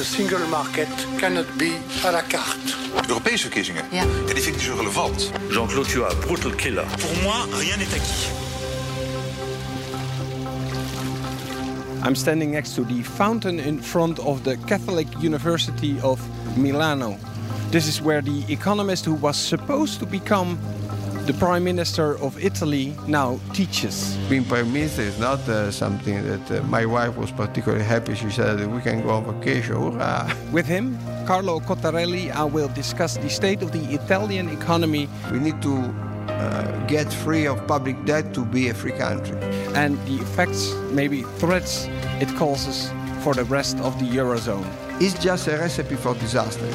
the single market cannot be à la carte. Europese verkiezingen? Ja. die vind ik niet zo relevant. Jean-Claude, tu as brutal killer. Pour moi, rien n'est acquis. I'm standing next to the fountain in front of the Catholic University of Milano. This is where the economist who was supposed to become the Prime Minister of Italy now teaches. Being Prime Minister is not uh, something that uh, my wife was particularly happy. She said, We can go on vacation. Hurrah! With him, Carlo Cottarelli, I will discuss the state of the Italian economy We need to uh, get free of public debt to be a free country. and the effects, maybe threats, it causes for the rest of the Eurozone. It's just a recipe for disaster,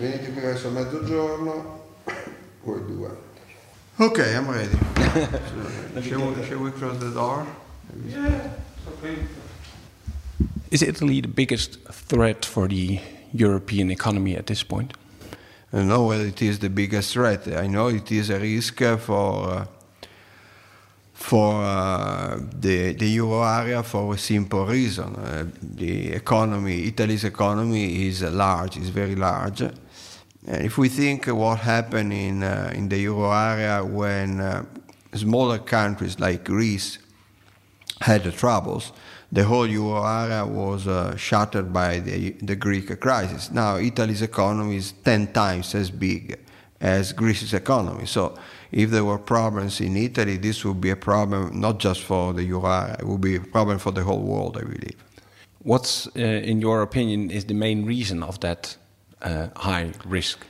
venite qui verso mezzogiorno, voi due. Ok, I'm ready. shall, we, shall we close the door? Is Italy the biggest threat for the European economy at this point? I don't know whether it is the biggest threat. I know it is a risk for uh, for uh, the the euro area for a simple reason. Uh, the economy, Italy's economy, is uh, large, is very large. If we think what happened in uh, in the euro area when uh, smaller countries like Greece had the troubles, the whole euro area was uh, shattered by the, the Greek crisis. Now, Italy's economy is 10 times as big as Greece's economy. So, if there were problems in Italy, this would be a problem not just for the euro area, it would be a problem for the whole world, I believe. What's, uh, in your opinion, is the main reason of that high risk?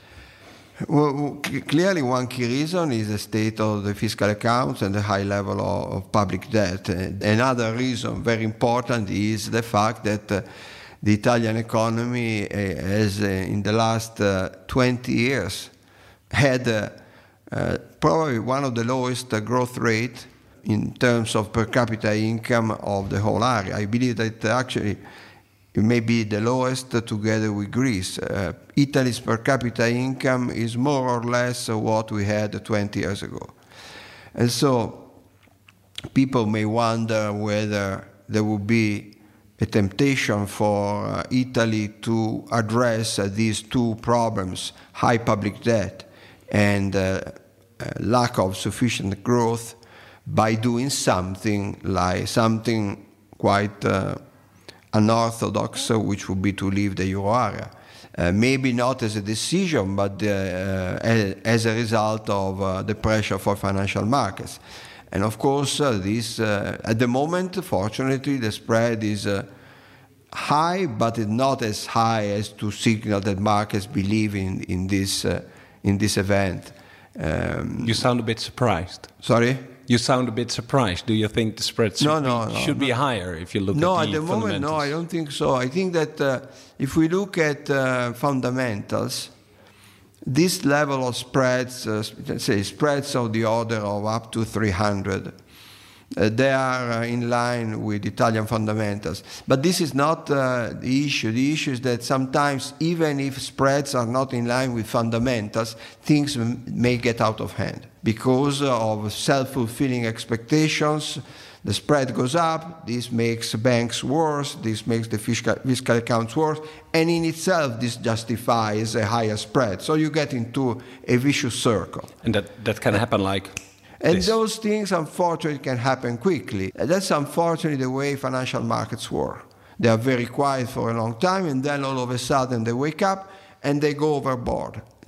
Well, clearly, one key reason is the state of the fiscal accounts and the high level of, of public debt. Uh, another reason, very important, is the fact that uh, the Italian economy uh, has, uh, in the last uh, 20 years, had uh, uh, probably one of the lowest uh, growth rate in terms of per capita income of the whole area. I believe that actually it may be the lowest together with Greece. Uh, Italy's per capita income is more or less what we had 20 years ago. And so people may wonder whether there will be a temptation for uh, Italy to address uh, these two problems high public debt and uh, uh, lack of sufficient growth by doing something like something quite uh, unorthodox, which would be to leave the euro area. Uh, maybe not as a decision, but uh, uh, as a result of uh, the pressure for financial markets. And of course, uh, this uh, at the moment, fortunately, the spread is uh, high, but it's not as high as to signal that markets believe in in this uh, in this event. Um, You sound a bit surprised. sorry. You sound a bit surprised. Do you think the spread should, No, be, no, no, should be higher if you look at the No, at the, moment, no. I don't think so. I think that uh, if we look at uh, fundamentals, this level of spreads, uh, let's say spreads of the order of up to 300, uh, they are uh, in line with Italian fundamentals. But this is not uh, the issue. The issue is that sometimes, even if spreads are not in line with fundamentals, things m- may get out of hand because of self fulfilling expectations. The spread goes up, this makes banks worse, this makes the fiscal, fiscal accounts worse, and in itself, this justifies a higher spread. So you get into a vicious circle. And that, that can happen like And those things, unfortunately, can happen quickly. And That's unfortunately the way financial markets work. They are very quiet for a long time, and then all of a sudden they wake up and they go overboard.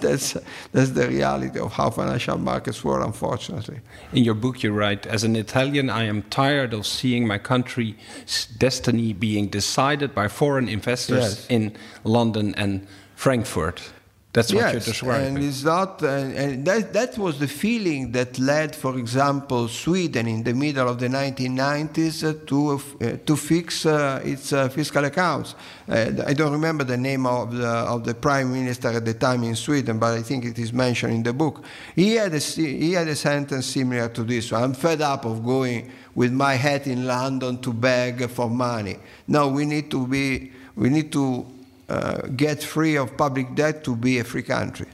that's, that's the reality of how financial markets work, unfortunately. In your book, you write, As an Italian, I am tired of seeing my country's destiny being decided by foreign investors Yes. in London and Frankfurt. That's what you're yes, describing. and it's not, and, and that, that was the feeling that led, for example, Sweden in the middle of the 1990s uh, to uh, to fix uh, its uh, fiscal accounts. Uh, I don't remember the name of the of the prime minister at the time in Sweden, but I think it is mentioned in the book. He had a he had a sentence similar to this. I'm fed up of going with my hat in London to beg for money. No, we need to be we need to uh, get free of public debt to be a free country.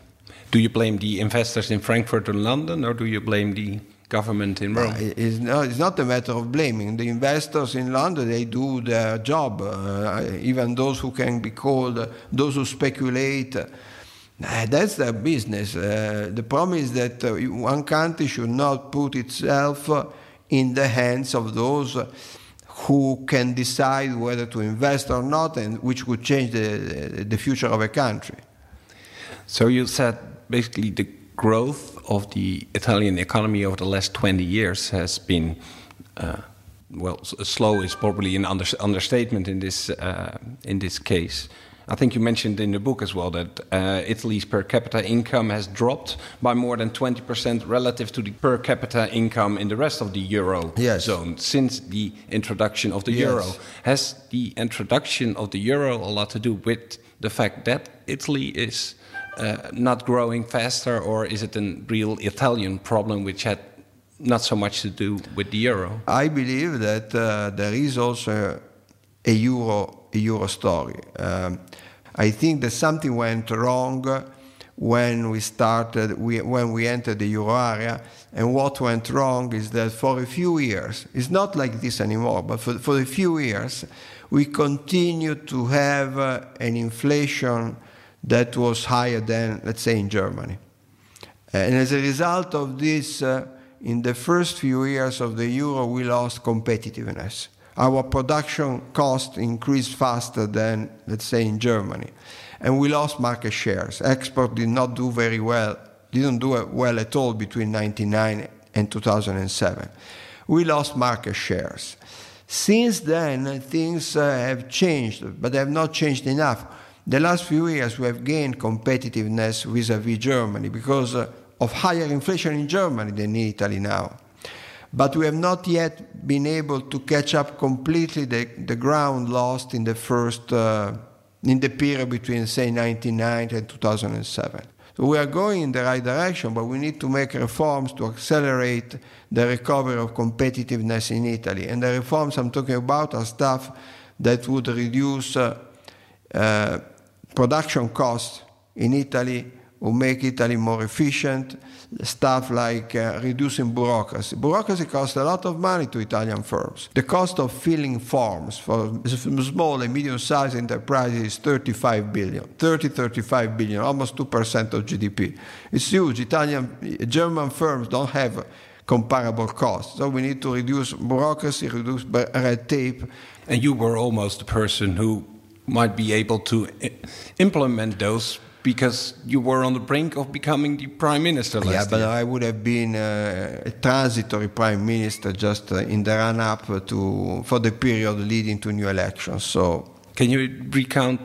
do you blame the investors in Frankfurt and London, or do you blame the government in Rome. It's not, it's not a matter of blaming. The investors in London, they do their job. Uh, even those who can be called, uh, those who speculate, uh, that's their business. Uh, the problem is that uh, one country should not put itself uh, in the hands of those who can decide whether to invest or not and which would change the, the future of a country. So you said basically the growth of the Italian economy over the last 20 years has been, uh, well, slow is probably an under, understatement in this, uh, in this case. I think you mentioned in the book as well that uh, Italy's per capita income has dropped by more than 20% relative to the per capita income in the rest of the euro yes. zone since the introduction of the yes. euro. Has the introduction of the euro a lot to do with the fact that Italy is uh, not growing faster, or is it a real Italian problem which had not so much to do with the euro? I believe that uh, there is also a euro a euro story. Um, I think that something went wrong when we started, we, when we entered the euro area. And what went wrong is that for a few years, it's not like this anymore, but for, for a few years, we continued to have uh, an inflation that was higher than, let's say, in Germany. And as a result of this, uh, in the first few years of the euro, we lost competitiveness. Our production cost increased faster than, let's say, in Germany. And we lost market shares. Export did not do very well, didn't do well at all between 1999 and 2007. We lost market shares. Since then, things uh, have changed, but they have not changed enough. The last few years, we have gained competitiveness vis-à-vis Germany because uh, of higher inflation in Germany than in Italy now. But we have not yet been able to catch up completely the, the ground lost in the first, uh, in the period between, say, 1990 and 2007. So we are going in the right direction, but we need to make reforms to accelerate the recovery of competitiveness in Italy. And the reforms I'm talking about are stuff that would reduce uh, uh, production costs in Italy will make Italy more efficient. Stuff like uh, reducing bureaucracy. Bureaucracy costs a lot of money to Italian firms. The cost of filling forms for small and medium sized enterprises is 35 billion, 30, 35 billion, almost 2% of GDP. It's huge. Italian, German firms don't have comparable costs. So we need to reduce bureaucracy, reduce red tape. And you were almost the person who might be able to implement those because you were on the brink of becoming the prime minister last year. yeah, but year. I would have been uh, a transitory prime minister just uh, in the run-up to for the period leading to new elections. So, can you recount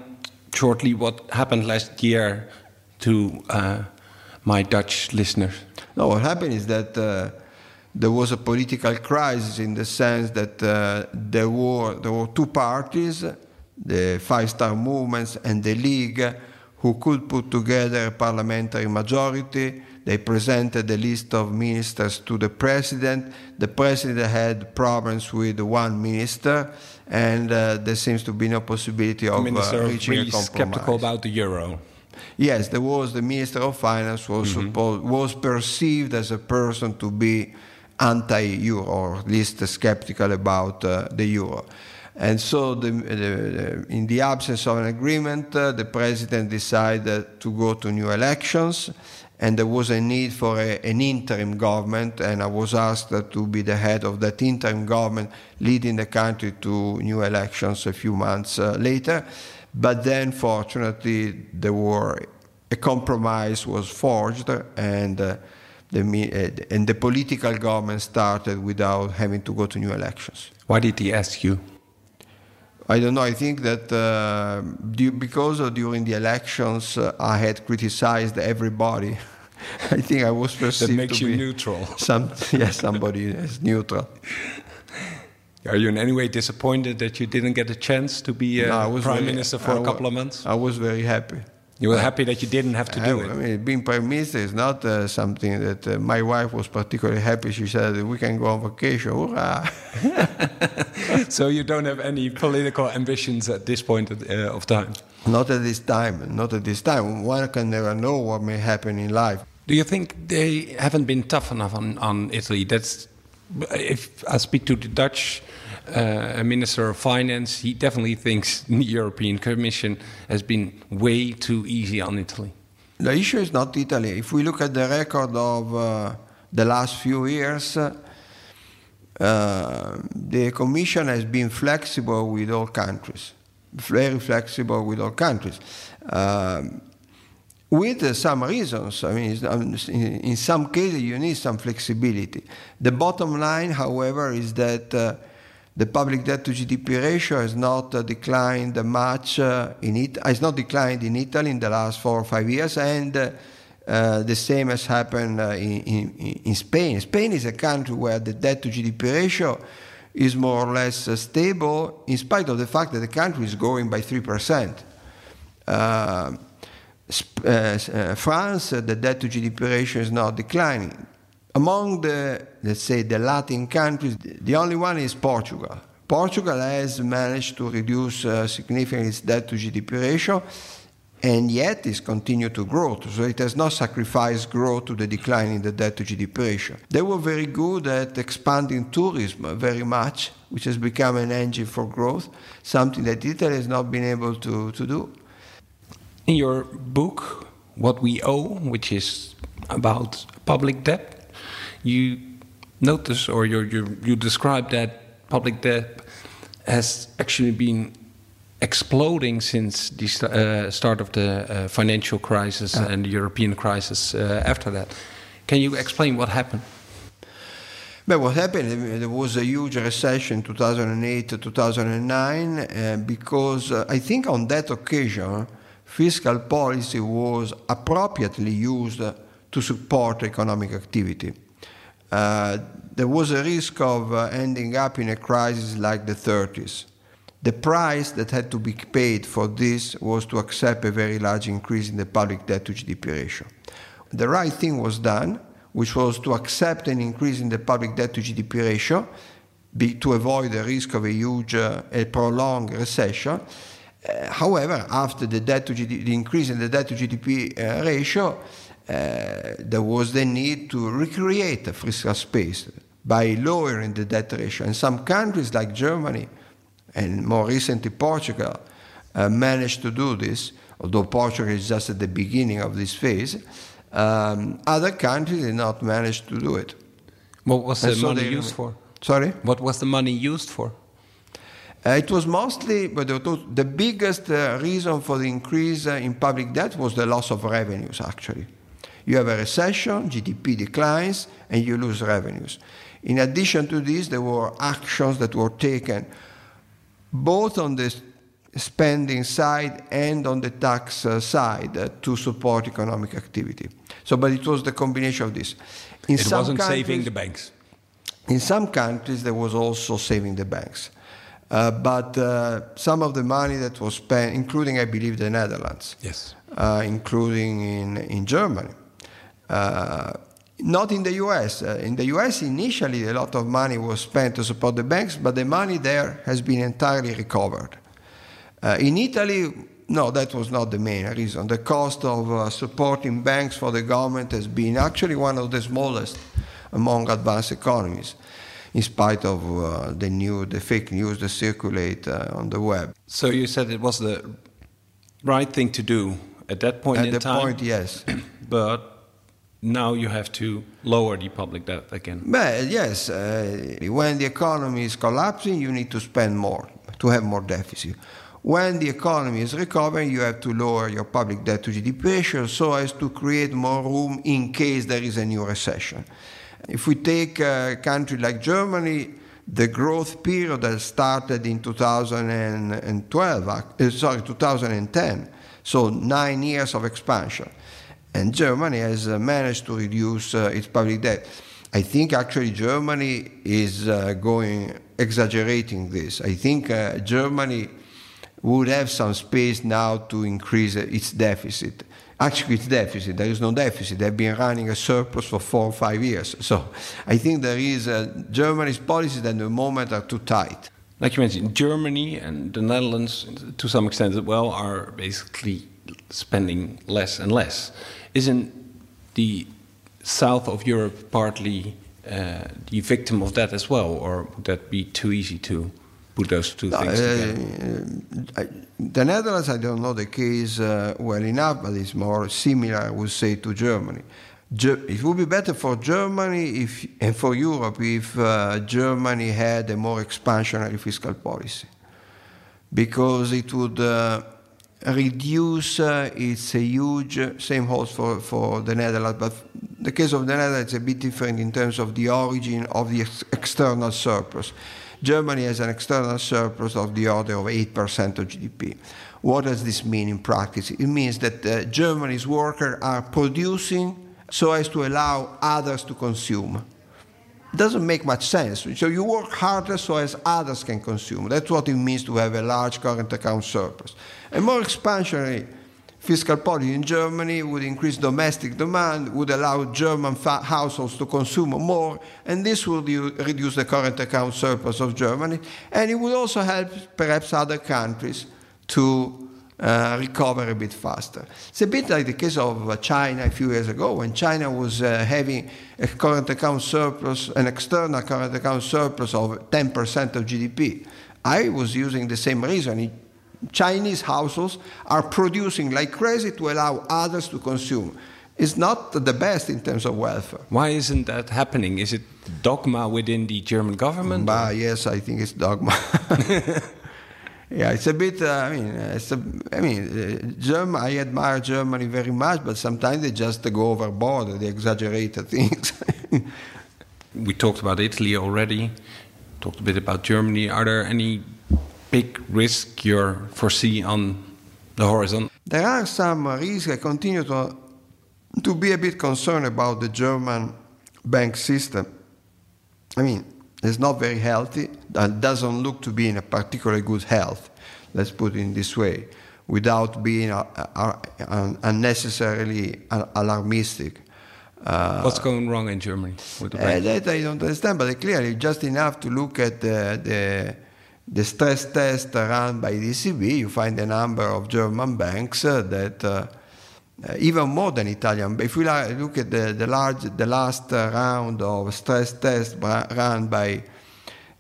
shortly what happened last year to uh, my Dutch listeners? No, what happened is that. Uh, there was a political crisis in the sense that uh, there were there were two parties, the Five Star Movements and the League, who could put together a parliamentary majority. They presented a list of ministers to the president. The president had problems with one minister, and uh, there seems to be no possibility of minister uh, reaching really a compromise. skeptical about the euro. Yes, there was the minister of finance was Mm-hmm. supposed, was perceived as a person to be anti-euro, or at least skeptical about uh, the euro. And so, the, the, in the absence of an agreement, uh, the president decided to go to new elections, and there was a need for a, an interim government, and I was asked uh, to be the head of that interim government, leading the country to new elections a few months uh, later. But then, fortunately, there were a compromise was forged, and uh, the, uh, and the political government started without having to go to new elections. Why did he ask you? I don't know. I think that uh, because of during the elections, uh, I had criticized everybody. I think I was perceived that makes to you be neutral. Some, yeah, somebody is neutral. Are you in any way disappointed that you didn't get a chance to be uh, No, prime very- minister for I a couple of months? I was very happy. You were happy that you didn't have to do I it. mean, being prime minister is not uh, something that uh, my wife was particularly happy. She said, "We can go on vacation." Hurrah! so you don't have any political ambitions at this point of, uh, of time. not at this time. Not at this time. One can never know what may happen in life. Do you think they haven't been tough enough on, on Italy? That's if I speak to the Dutch uh, Minister of Finance, he definitely thinks the European Commission has been way too easy on Italy. The issue is not Italy. If we look at the record of uh, the last few years, uh, the Commission has been flexible with all countries, very flexible with all countries. Um, with uh, some reasons. I mean, um, in, in, some cases, you need some flexibility. The bottom line, however, is that uh, the public debt to GDP ratio has not uh, declined much uh, in it. Has not declined in Italy in the last four or five years, and uh, uh, the same has happened in, in, in, Spain. Spain is a country where the debt to GDP ratio is more or less stable, in spite of the fact that the country is growing by three percent. Uh, uh, France, uh, the debt to GDP ratio is not declining. Among the, let's say, the Latin countries, the only one is Portugal. Portugal has managed to reduce uh, significantly its debt to GDP ratio, and yet it's continued to grow. So it has not sacrificed growth to the decline in the debt to GDP ratio. They were very good at expanding tourism very much, which has become an engine for growth, something that Italy has not been able to, to do. In your book, What We Owe, which is about public debt, you notice or you, you, you describe that public debt has actually been exploding since the uh, start of the uh, financial crisis uh. and the European crisis uh, after that. Can you explain what happened? But what happened? There was a huge recession in 2008 2009 uh, because uh, I think on that occasion fiscal policy was appropriately used to support economic activity. Uh, there was a risk of uh, ending up in a crisis like the 30s. The price that had to be paid for this was to accept a very large increase in the public debt to GDP ratio. The right thing was done, which was to accept an increase in the public debt to GDP ratio be, to avoid the risk of a huge, uh, a prolonged recession uh, however, after the, debt to GDP, the increase in the debt to GDP uh, ratio, there was the need to recreate a fiscal space by lowering the debt ratio. And some countries like Germany and more recently Portugal uh, managed to do this, although Portugal is just at the beginning of this phase. Um, other countries did not manage to do it. What was and the so money used for? Sorry? What was the money used for? Uh, it was mostly, but the biggest uh, reason for the increase uh, in public debt was the loss of revenues, actually. You have a recession, GDP declines, and you lose revenues. In addition to this, there were actions that were taken both on the spending side and on the tax uh, side uh, to support economic activity. So, but it was the combination of this. In it wasn't saving the banks. In some countries, there was also saving the banks. Uh, but uh, some of the money that was spent, including, I believe, the Netherlands, yes, uh, including in in Germany, not in the U.S. Uh, in the U.S., initially, a lot of money was spent to support the banks, but the money there has been entirely recovered. Uh, in Italy, no, that was not the main reason. The cost of supporting banks for the government has been actually one of the smallest among advanced economies in spite of uh, the new, the fake news that circulate uh, on the web. So you said it was the right thing to do at that point at in time. point, yes. but now you have to lower the public debt again. Well, yes. Uh, when the economy is collapsing, you need to spend more to have more deficit. When the economy is recovering, you have to lower your public debt to GDP ratio so as to create more room in case there is a new recession. If we take a country like Germany, the growth period started in 2012, uh, sorry, 2010, so nine years of expansion. And Germany has uh, managed to reduce uh, its public debt. I think actually Germany is uh, going exaggerating this. I think Germany would have some space now to increase its deficit. Actually, it's deficit. There is no deficit. They've been running a surplus for four or five years. So I think there is Germany's policies at the moment are too tight. Like you mentioned, Germany and the Netherlands, to some extent as well, are basically spending less and less. Isn't the south of Europe partly uh, the victim of that as well, or would that be too easy to put those two No, things uh, together? I- the Netherlands, I don't know the case uh, well enough, but it's more similar, I would say, to Germany. Ge- it would be better for Germany if, and for Europe if uh, Germany had a more expansionary fiscal policy, because it would uh, reduce uh, its a huge same holds for, for the Netherlands, but the case of the Netherlands is a bit different in terms of the origin of the ex- external surplus. Germany has an external surplus of the order of 8% of GDP. What does this mean in practice? It means that uh, Germany's workers are producing so as to allow others to consume doesn't make much sense. So you work harder so as others can consume. That's what it means to have a large current account surplus. A more expansionary fiscal policy in Germany would increase domestic demand, would allow German fa- households to consume more, and this would u- reduce the current account surplus of Germany, and it would also help perhaps other countries to uh, recover a bit faster. It's a bit like the case of uh, China a few years ago when China was uh, having a current account surplus, an external current account surplus of 10% of GDP. I was using the same reason. Chinese households are producing like crazy to allow others to consume. It's not the best in terms of welfare. Why isn't that happening? Is it dogma within the German government? But yes, I think it's dogma. yeah, it's a bit. Uh, I mean, it's a, I mean, uh, German. I admire Germany very much, but sometimes they just go overboard. They exaggerate things. we talked about Italy already. Talked a bit about Germany. Are there any big risks you foresee on the horizon? there are some risks. I continue to to be a bit concerned about the German bank system. I mean, it's not very healthy. It doesn't look to be in a particularly good health. Let's put it in this way, without being uh, uh, unnecessarily alarmistic. Uh, What's going wrong in Germany with the? Uh, that I don't understand, but clearly, just enough to look at the, the, the stress test run by the ECB, you find a number of German banks uh, that, uh, even more than Italian, if we look at the, the, large, the last round of stress test run by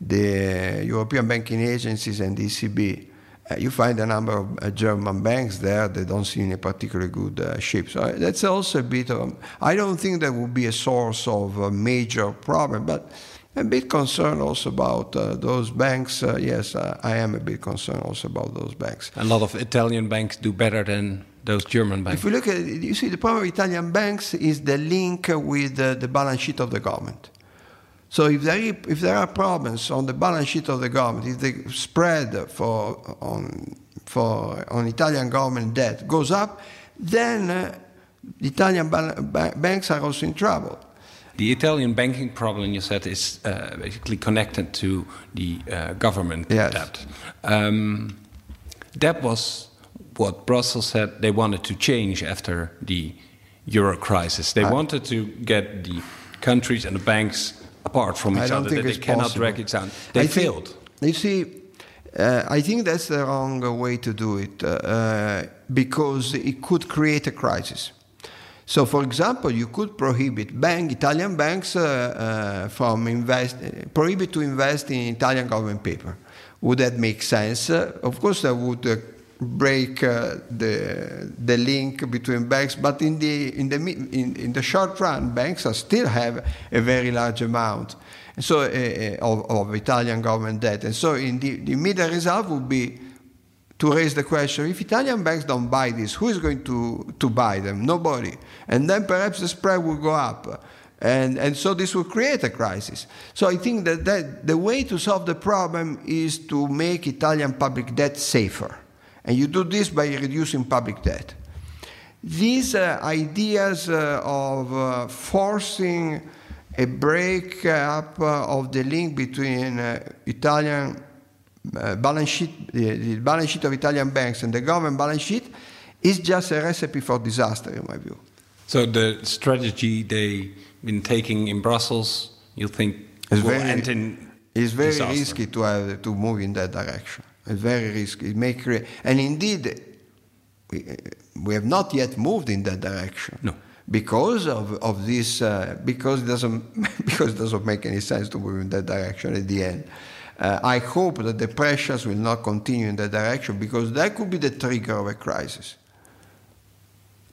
the European banking agencies and ECB, uh, you find a number of uh, German banks there that don't seem in a particularly good uh, shape. So that's also a bit of, I don't think that would be a source of a major problem, but a bit concerned also about uh, those banks. Uh, yes, I am a bit concerned also about those banks. A lot of Italian banks do better than those German banks. If you look at it, you see the problem of Italian banks is the link with the balance sheet of the government. So if there, if there are problems on the balance sheet of the government, if the spread for, on, for, on Italian government debt goes up, then uh, Italian ba- banks are also in trouble. The Italian banking problem, you said, is uh, basically connected to the uh, government yes. debt. Um, that was what Brussels said they wanted to change after the euro crisis. They wanted to get the countries and the banks apart from each other, that they cannot possible. drag it down. They I failed. Think, you see, uh, I think that's the wrong way to do it uh, because it could create a crisis. So, for example, you could prohibit bank, Italian banks uh, from invest, prohibit to invest in Italian government paper. Would that make sense? of course, that would break uh, the the link between banks, but in the in the in, in the short run, banks still have a very large amount, and so uh, of, of, Italian government debt, and so in the, the immediate result would be to raise the question: if Italian banks don't buy this, who is going to to buy them? Nobody, and then perhaps the spread will go up. And, and so this will create a crisis. So I think that, that the way to solve the problem is to make Italian public debt safer. And you do this by reducing public debt. These uh, ideas uh, of uh, forcing a break breakup of the link between Italian balance sheet, the balance sheet of Italian banks and the government balance sheet is just a recipe for disaster, in my view. So the strategy they've been taking in Brussels, you think is will very, end in It's very disaster. risky to have to move in that direction. It's very risky. It may create, and indeed, we, we have not yet moved in that direction. No. because of, of this, uh, because, it doesn't, because it doesn't make any sense to move in that direction at the end. Uh, I hope that the pressures will not continue in that direction because that could be the trigger of a crisis.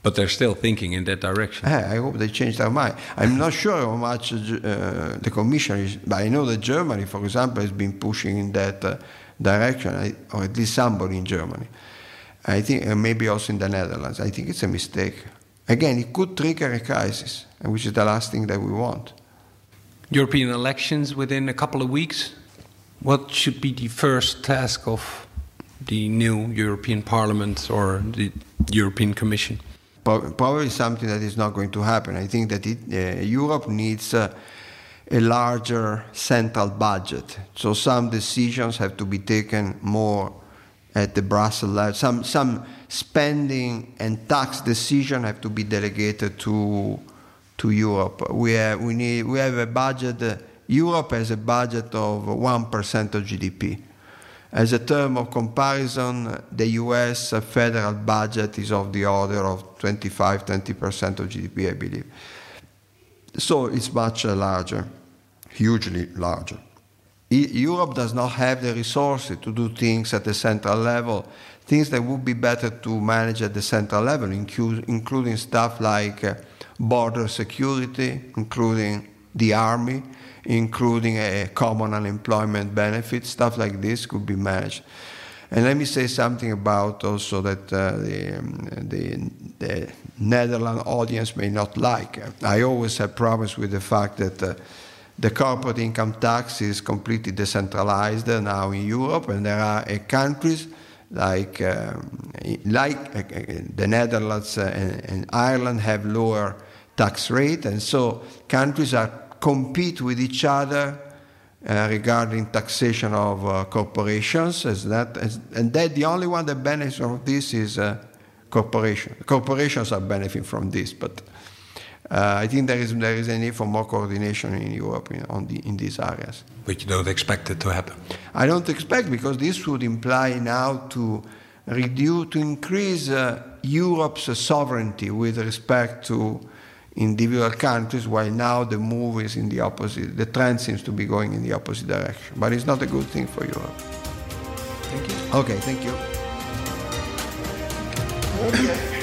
But they're still thinking in that direction. I hope they change their mind. I'm not sure how much uh, the Commission is, but I know that Germany, for example, has been pushing in that uh, direction, or at least somebody in Germany. I think, uh, maybe also in the Netherlands. I think it's a mistake. Again, it could trigger a crisis, which is the last thing that we want. European elections within a couple of weeks. What should be the first task of the new European Parliament or the European Commission? Probably something that is not going to happen. I think that it, uh, Europe needs uh, a larger central budget. So some decisions have to be taken more at the Brussels level. Some, some spending and tax decisions have to be delegated to, to Europe. We have, we, need, we have a budget, uh, Europe has a budget of 1% of GDP. As a term of comparison, the US federal budget is of the order of 25 20% of GDP, I believe. So it's much larger, hugely larger. Europe does not have the resources to do things at the central level, things that would be better to manage at the central level, including stuff like uh, border security, including the army, including a common unemployment benefit, stuff like this could be managed. And let me say something about also that uh, the, um, the, the, Netherlands audience may not like. I always have problems with the fact that uh, the corporate income tax is completely decentralized now in Europe, and there are uh, countries like, um, like uh, the Netherlands and, and Ireland have lower tax rate, and so countries are compete with each other uh, regarding taxation of uh, corporations, as that, as, and that the only one that benefits from this is uh, corporations. Corporations are benefiting from this, but uh, I think there is there is a need for more coordination in Europe in, on the, in these areas. But you don't expect it to happen. I don't expect because this would imply now to reduce to increase uh, Europe's sovereignty with respect to individual countries, while now the move is in the opposite. The trend seems to be going in the opposite direction, but it's not a good thing for Europe. Thank you. Okay, thank you. Okay.